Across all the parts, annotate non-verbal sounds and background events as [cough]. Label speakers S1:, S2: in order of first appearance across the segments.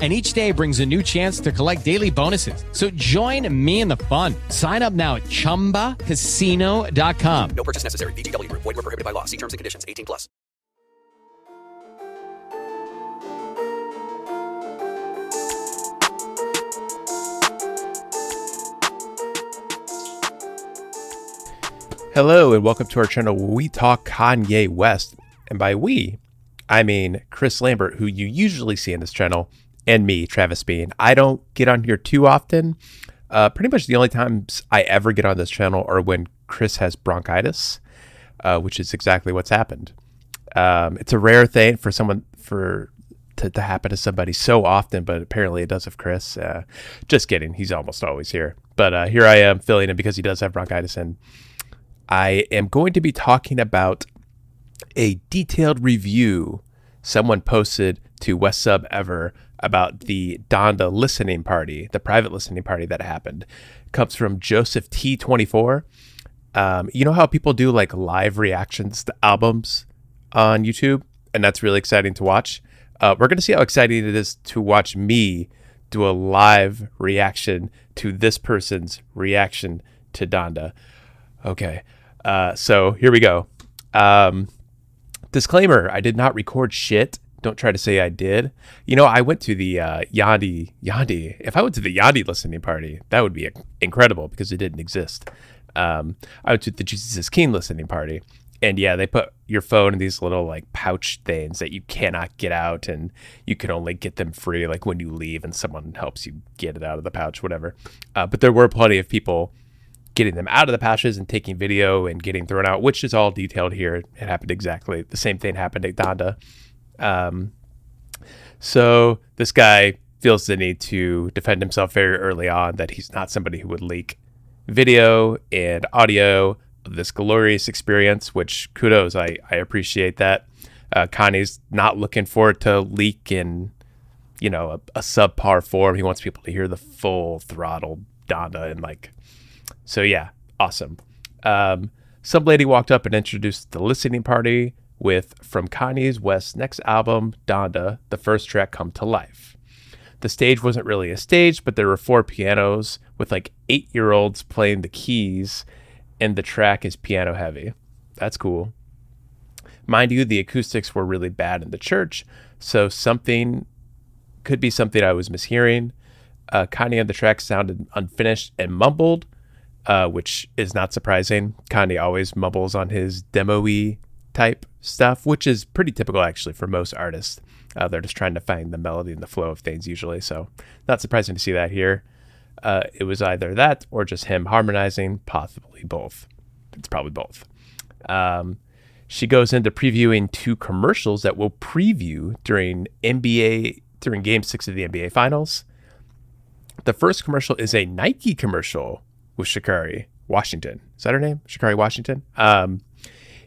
S1: And each day brings a new chance to collect daily bonuses. So join me in the fun. Sign up now at chumbacasino.com.
S2: No purchase necessary. VGW Group. Void were prohibited by law. See terms and conditions. 18 plus.
S3: Hello and welcome to our channel where we talk Kanye West. And by we, I mean Chris Lambert, who you usually see in this channel, and me, Travis Bean. I don't get on here too often. Uh, pretty much the only times I ever get on this channel are when Chris has bronchitis, uh, which is exactly what's happened. Um, it's a rare thing for someone for to, to happen to somebody so often, but apparently it does with Chris. Uh, just kidding. He's almost always here. But uh, here I am filling in because he does have bronchitis. And I am going to be talking about a detailed review someone posted to WestSubEver about the Donda listening party, the private listening party that happened. comes from Joseph T24. Um, you know how people do like live reactions to albums on YouTube? And that's really exciting to watch. Uh, we're going to see how exciting it is to watch me do a live reaction to this person's reaction to Donda. Okay. Uh, so here we go. Um, disclaimer I did not record shit. Don't try to say I did. You know, I went to the uh, Yandhi. Yandhi. If I went to the Yandhi listening party, that would be incredible because it didn't exist. Um, I went to the Jesus King listening party, and yeah, they put your phone in these little like pouch things that you cannot get out, and you can only get them free like when you leave, and someone helps you get it out of the pouch, whatever. Uh, but there were plenty of people getting them out of the pouches and taking video and getting thrown out, which is all detailed here. It happened exactly the same thing happened at Donda. Um, so this guy feels the need to defend himself very early on that he's not somebody who would leak video and audio of this glorious experience, which kudos, I, I appreciate that. Uh, Kanye's not looking for to leak in, you know, a, a subpar form. He wants people to hear the full throttle Donda and like, so yeah, awesome. Um, some lady walked up and introduced the listening party with from Kanye's West's next album, Donda, the first track come to life. The stage wasn't really a stage, but there were four pianos with like eight year olds playing the keys, and the track is piano heavy. That's cool. Mind you, the acoustics were really bad in the church, so something could be something I was mishearing. Uh, Kanye on the track sounded unfinished and mumbled, uh, which is not surprising. Kanye always mumbles on his demo type stuff, which is pretty typical actually for most artists. Uh, they're just trying to find the melody and the flow of things usually. So, not surprising to see that here. Uh, it was either that or just him harmonizing, possibly both. It's probably both. Um, she goes into previewing two commercials that will preview during NBA during Game Six of the NBA Finals. The first commercial is a Nike commercial with Sha'Carri Washington. Is that her name? Sha'Carri Washington. Um,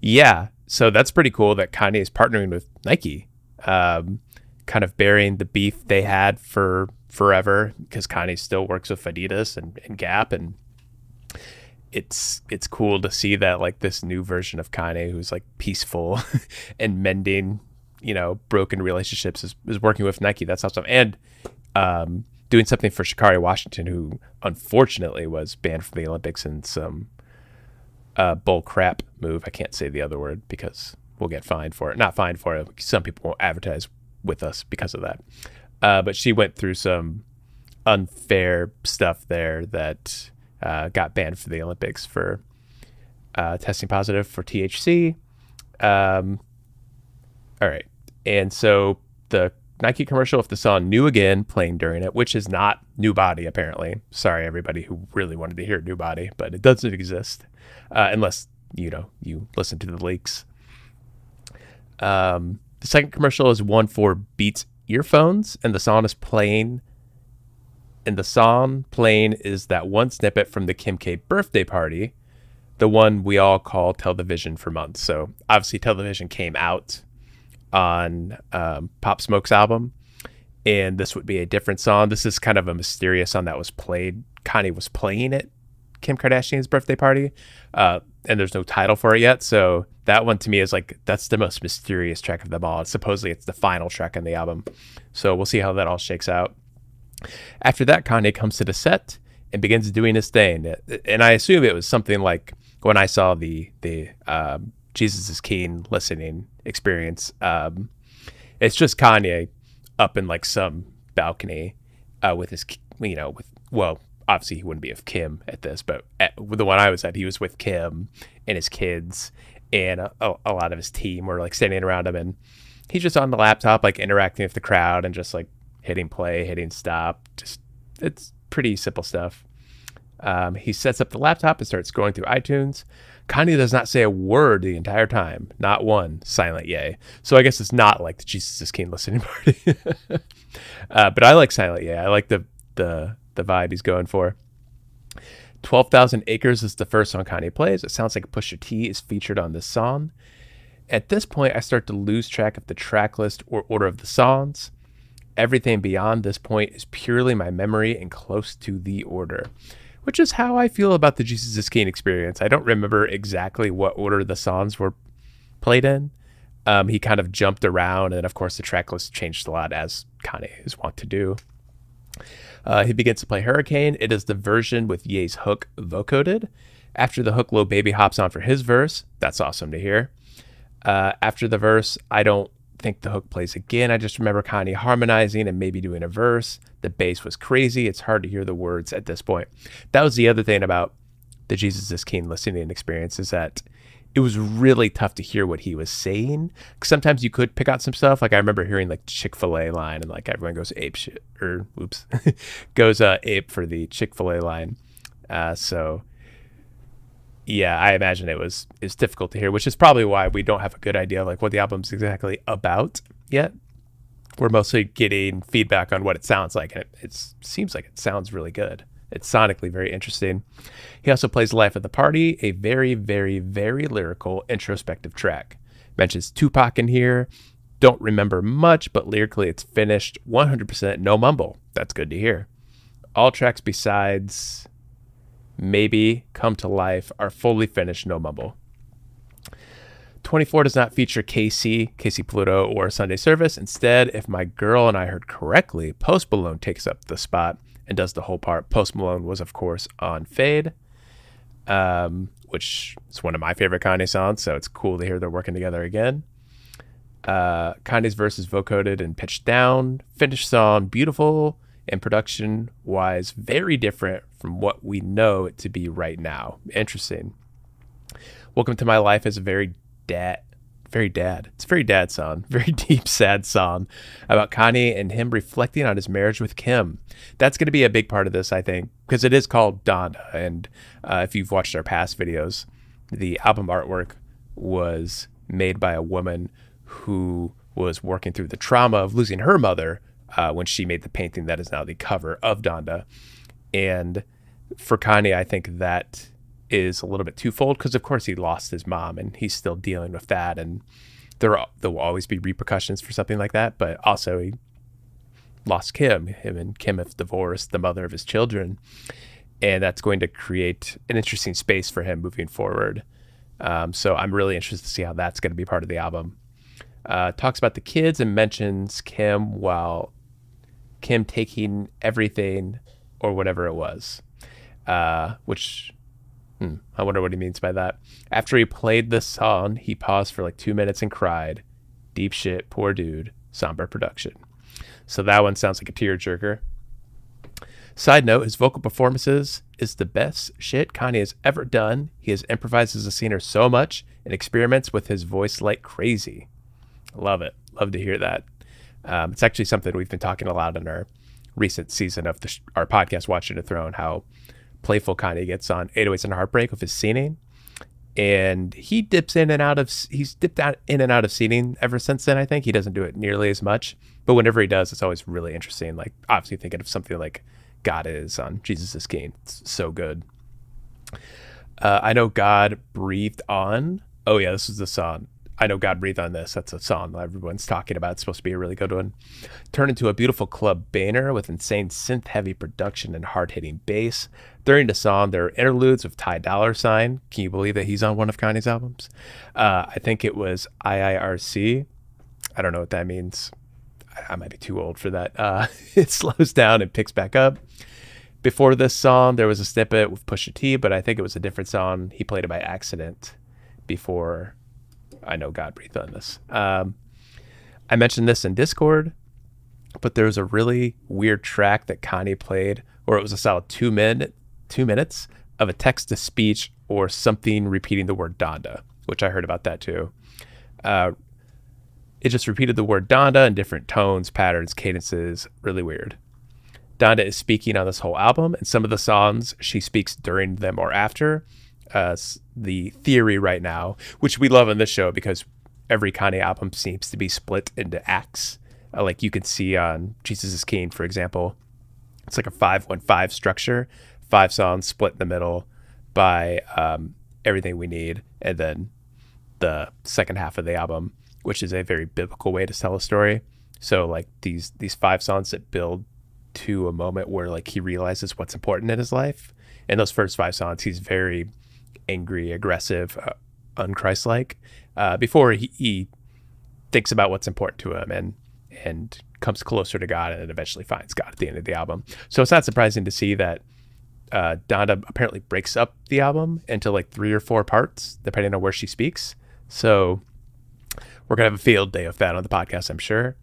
S3: yeah, so that's pretty cool that Kanye is partnering with Nike, um, kind of burying the beef they had for forever because Kanye still works with Adidas and, and Gap, and it's it's cool to see that like this new version of Kanye who's like peaceful [laughs] and mending, you know, broken relationships is, is working with Nike. That's awesome, and um, doing something for Sha'Carri Washington, who unfortunately was banned from the Olympics and some uh, bull crap move. I can't say the other word because we'll get fined for it. Not fined for it. Some people won't advertise with us because of that. Uh, but she went through some unfair stuff there that uh, got banned for the Olympics for uh, testing positive for THC. Um, all right. And so the Nike commercial with the song New Again playing during it, which is not New Body, apparently. Sorry, everybody who really wanted to hear New Body, but it doesn't exist uh, unless, you know, you listen to the leaks. Um, the second commercial is one for Beats earphones, and the song is playing. And the song playing is that one snippet from the Kim K birthday party, the one we all call television for months. So obviously, television came out on um, Pop Smoke's album, and this would be a different song. This is kind of a mysterious song that was played. Kanye was playing it Kim Kardashian's birthday party, uh, and there's no title for it yet. So that one to me is like that's the most mysterious track of them all. Supposedly it's the final track on the album, so we'll see how that all shakes out. After that, Kanye comes to the set and begins doing his thing, and I assume it was something like when I saw the the um, Jesus is King listening experience. Um, it's just Kanye up in like some balcony uh, with his, you know, with well, obviously he wouldn't be with Kim at this, but at, the one I was at, he was with Kim and his kids, and a, a, lot of his team were like standing around him, and he's just on the laptop, like interacting with the crowd and just like hitting play, hitting stop. Just it's pretty simple stuff. Um, he sets up the laptop and starts going through iTunes. Kanye does not say a word the entire time, not one silent yay. So I guess it's not like the Jesus is King listening [laughs] party. uh, but I like silent yay. I like the the the vibe he's going for. 12,000 Acres is the first song Kanye plays. It sounds like Pusha T is featured on this song. At this point, I start to lose track of the track list or order of the songs. Everything beyond this point is purely my memory and close to the order, which is how I feel about the Jesus is King experience. I don't remember exactly what order the songs were played in. Um, he kind of jumped around, and of course, the track list changed a lot, as Kanye is wont to do. Uh, he begins to play Hurricane. It is the version with Ye's hook vocoded. After the hook, Lil Baby hops on for his verse. That's awesome to hear. Uh, after the verse, I don't think the hook plays again. I just remember Kanye harmonizing and maybe doing a verse. The bass was crazy. It's hard to hear the words at this point. That was the other thing about the Jesus is King listening experience is that it was really tough to hear what he was saying. Sometimes you could pick out some stuff. Like I remember hearing like Chick Fil A line, and like everyone goes ape shit or oops, [laughs] goes uh, ape for the Chick Fil A line. Uh, so yeah, I imagine it was it's difficult to hear, which is probably why we don't have a good idea of like what the album's exactly about yet. We're mostly getting feedback on what it sounds like, and it, seems like it sounds really good. It's sonically very interesting. He also plays Life of the Party, a very, very, very lyrical, introspective track. Mentions Tupac in here. Don't remember much, but lyrically it's finished 100% no mumble. That's good to hear. All tracks besides maybe Come to Life are fully finished no mumble. 24 does not feature KC, Casey Pluto, or Sunday Service. Instead, if my girl and I heard correctly, Post Malone takes up the spot and does the whole part. Post Malone was, of course, on Fade, um, which is one of my favorite Kanye songs. So it's cool to hear they're working together again. Uh, Kanye's verse is vocoded and pitched down. Finished song, beautiful and production wise, very different from what we know it to be right now. Interesting. Welcome to My Life is a very dad very dad. It's a very dad song, [laughs] very deep, sad song about Kanye and him reflecting on his marriage with Kim. That's going to be a big part of this, I think, because it is called Donda. And uh, if you've watched our past videos, the album artwork was made by a woman who was working through the trauma of losing her mother uh, when she made the painting that is now the cover of Donda. And for Kanye, I think that is a little bit twofold because of course he lost his mom and he's still dealing with that. And there there will always be repercussions for something like that but also he lost Kim him and Kim have divorced the mother of his children. And that's going to create an interesting space for him moving forward. Um, so I'm really interested to see how that's going to be part of the album. Uh, talks about the kids and mentions Kim while Kim taking everything or whatever it was uh, which Hmm, I wonder what he means by that. After he played the song, he paused for like two minutes and cried. Deep shit, poor dude. Somber production. So that one sounds like a tearjerker. Side note, his vocal performances is the best shit Kanye has ever done. He has improvised as a singer so much and experiments with his voice like crazy. Love it. Love to hear that. Um, it's actually something we've been talking a lot in our recent season of sh- our podcast, Watching the Throne, how playful of gets on 808s and Heartbreak with his singing. And he dips in and out of he's dipped out in and out of seating ever since then. I think he doesn't do it nearly as much, but whenever he does, it's always really interesting. Like obviously thinking of something like God is on Jesus is King. It's so good. Uh, I know God breathed on. Oh yeah, this is the song. I know God breathed on this. That's a song that everyone's talking about. It's supposed to be a really good one. Turned into a beautiful club banner with insane synth heavy production and hard hitting bass. During the song, there are interludes with Ty Dolla Sign. Can you believe that he's on one of Kanye's albums? Uh, I think it was IIRC. I don't know what that means. I, I might be too old for that. Uh, [laughs] it slows down and picks back up. Before this song, there was a snippet with Pusha T, but I think it was a different song. He played it by accident before I know God breathed on this. Um, I mentioned this in Discord, but there was a really weird track that Kanye played, or it was a solid two minute, two minutes of a text to speech or something repeating the word Donda, which I heard about that too. Uh, it just repeated the word Donda in different tones, patterns, cadences. Really weird. Donda is speaking on this whole album, and some of the songs she speaks during them or after. Uh, the theory right now, which we love on this show because every Kanye album seems to be split into acts. Uh, like you can see on Jesus is King, for example, it's like a five-one-five structure, five songs split in the middle by um, everything we need, and then the second half of the album, which is a very biblical way to tell a story. So like these these five songs that build to a moment where like he realizes what's important in his life. In those first five songs, he's very angry, aggressive, uh, unchristlike. Uh, before he, he thinks about what's important to him and and comes closer to God and eventually finds God at the end of the album. So it's not surprising to see that uh, Donda apparently breaks up the album into like three or four parts, depending on where she speaks. So we're gonna have a field day of that on the podcast, I'm sure.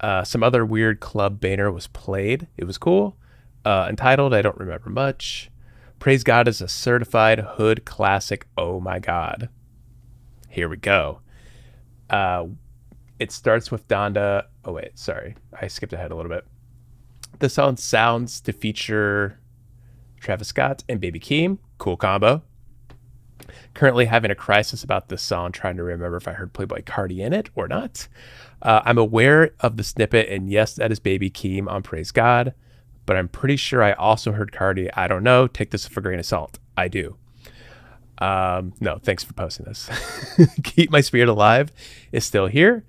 S3: Uh, some other weird club banner was played. It was cool. Uh, entitled, I don't remember much. Praise God is a certified hood classic. Oh my God. Here we go. Uh, it starts with Donda. Oh, wait, sorry. I skipped ahead a little bit. The song sounds to feature Travis Scott and Baby Keem. Cool combo. Currently having a crisis about this song, trying to remember if I heard Playboi Carti in it or not. Uh, I'm aware of the snippet, and yes, that is Baby Keem on Praise God, but I'm pretty sure I also heard Carti, I don't know. Take this for a grain of salt. I do. Um, no, thanks for posting this. [laughs] Keep My Spirit Alive is still here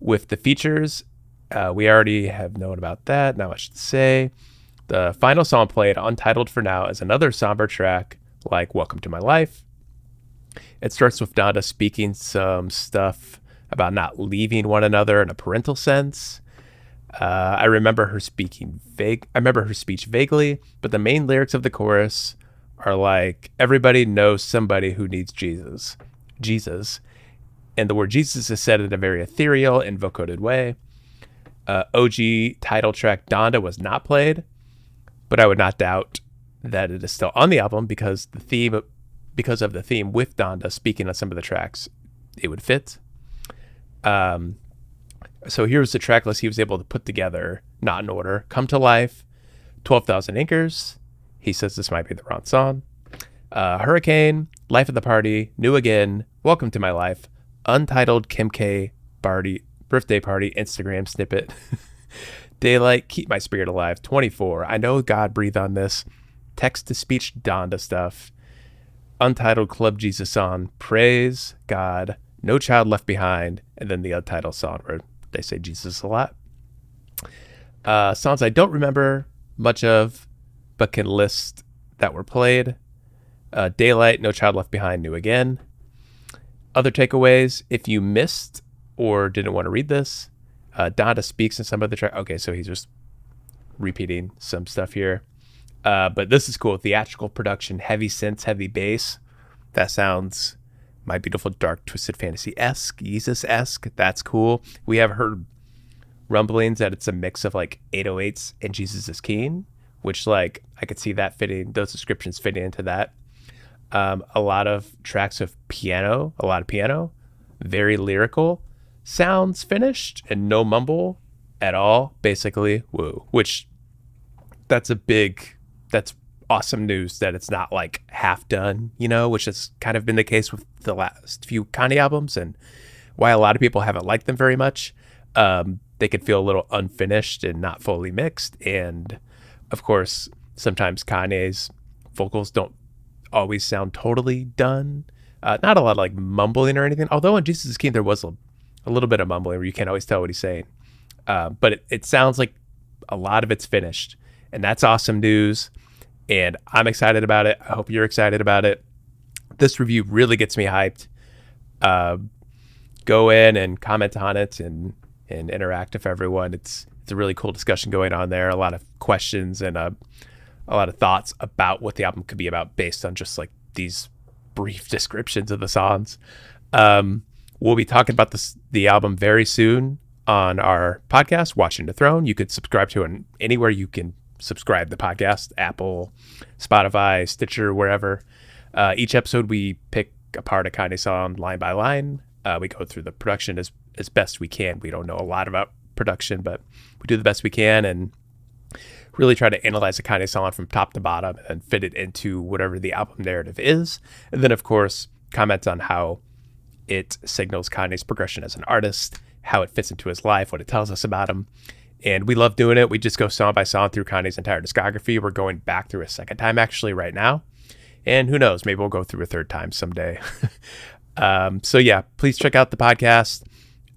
S3: with the features. Uh, we already have known about that. Not much to say. The final song played, untitled for now, is another somber track like Welcome to My Life. It starts with Donda speaking some stuff about not leaving one another in a parental sense. Uh, I remember her speaking vague. I remember her speech vaguely, but the main lyrics of the chorus are like, "Everybody knows somebody who needs Jesus, Jesus," and the word Jesus is said in a very ethereal and vocoded way. Uh, OG title track Donda was not played, but I would not doubt that it is still on the album because the theme, because of the theme with Donda speaking on some of the tracks, it would fit. Um, so here's the track list he was able to put together, not in order. Come to Life, 12,000 Acres. He says this might be the wrong song. Uh, Hurricane, Life of the Party, New Again, Welcome to My Life, Untitled Kim K. Barty, Birthday Party, Instagram snippet. [laughs] Daylight, Keep My Spirit Alive, 24. I know God breathed on this. Text to speech Donda stuff. Untitled Club Jesus song, Praise God, No Child Left Behind, and then the untitled song they say Jesus a lot. Uh, songs I don't remember much of, but can list that were played. Uh, Daylight, No Child Left Behind, New Again. Other takeaways if you missed or didn't want to read this, uh, Donda speaks in some of the track. Okay, so he's just repeating some stuff here. Uh, but this is cool. Theatrical production, heavy synths, heavy bass. That sounds my Beautiful Dark Twisted Fantasy esque, Jesus esque. That's cool. We have heard rumblings that it's a mix of like 808s and Jesus is King, which like I could see that fitting, those descriptions fitting into that. Um, a lot of tracks of piano, a lot of piano, very lyrical, sounds finished and no mumble at all. Basically, woo, which that's a big, that's awesome news that it's not like half done, you know, which has kind of been the case with the last few Kanye albums and why a lot of people haven't liked them very much. Um, they could feel a little unfinished and not fully mixed. And of course, sometimes Kanye's vocals don't always sound totally done. Uh, not a lot of like mumbling or anything. Although on Jesus is King there was a, a little bit of mumbling where you can't always tell what he's saying. Uh, but it, it sounds like a lot of it's finished, and that's awesome news. And I'm excited about it. I hope you're excited about it. This review really gets me hyped. Uh, go in and comment on it and and interact with everyone. It's it's a really cool discussion going on there. A lot of questions and uh, a lot of thoughts about what the album could be about based on just like these brief [laughs] descriptions of the songs. Um, we'll be talking about this the album very soon on our podcast, Watching the Throne. You could subscribe to it anywhere you can subscribe the podcast, Apple, Spotify, Stitcher, wherever. Uh, each episode we pick a Kanye song line by line. Uh, we go through the production as as best we can. We don't know a lot about production, but we do the best we can and really try to analyze a Kanye song from top to bottom and fit it into whatever the album narrative is. And then, of course, comment on how it signals Kanye's progression as an artist, how it fits into his life, what it tells us about him. And we love doing it. We just go song by song through Kanye's entire discography. We're going back through a second time actually right now. And who knows, maybe we'll go through a third time someday. [laughs] um, so, yeah, please check out the podcast.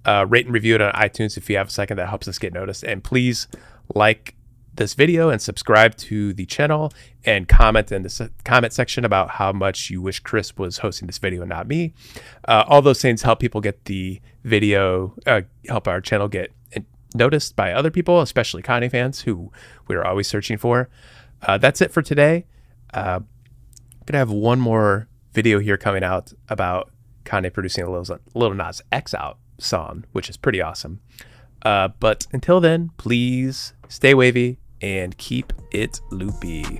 S3: Uh, rate and review it on iTunes if you have a second. That helps us get noticed. And please like this video and subscribe to the channel and comment in the comment section about how much you wish Chris was hosting this video and not me. Uh, all those things help people get the video, uh, help our channel get noticed by other people, especially Kanye fans who we're always searching for. Uh, that's it for today. Uh, gonna have one more video here coming out about Kanye producing a little, Lil Nas X out song, which is pretty awesome. Uh, but until then, please stay wavy and keep it loopy.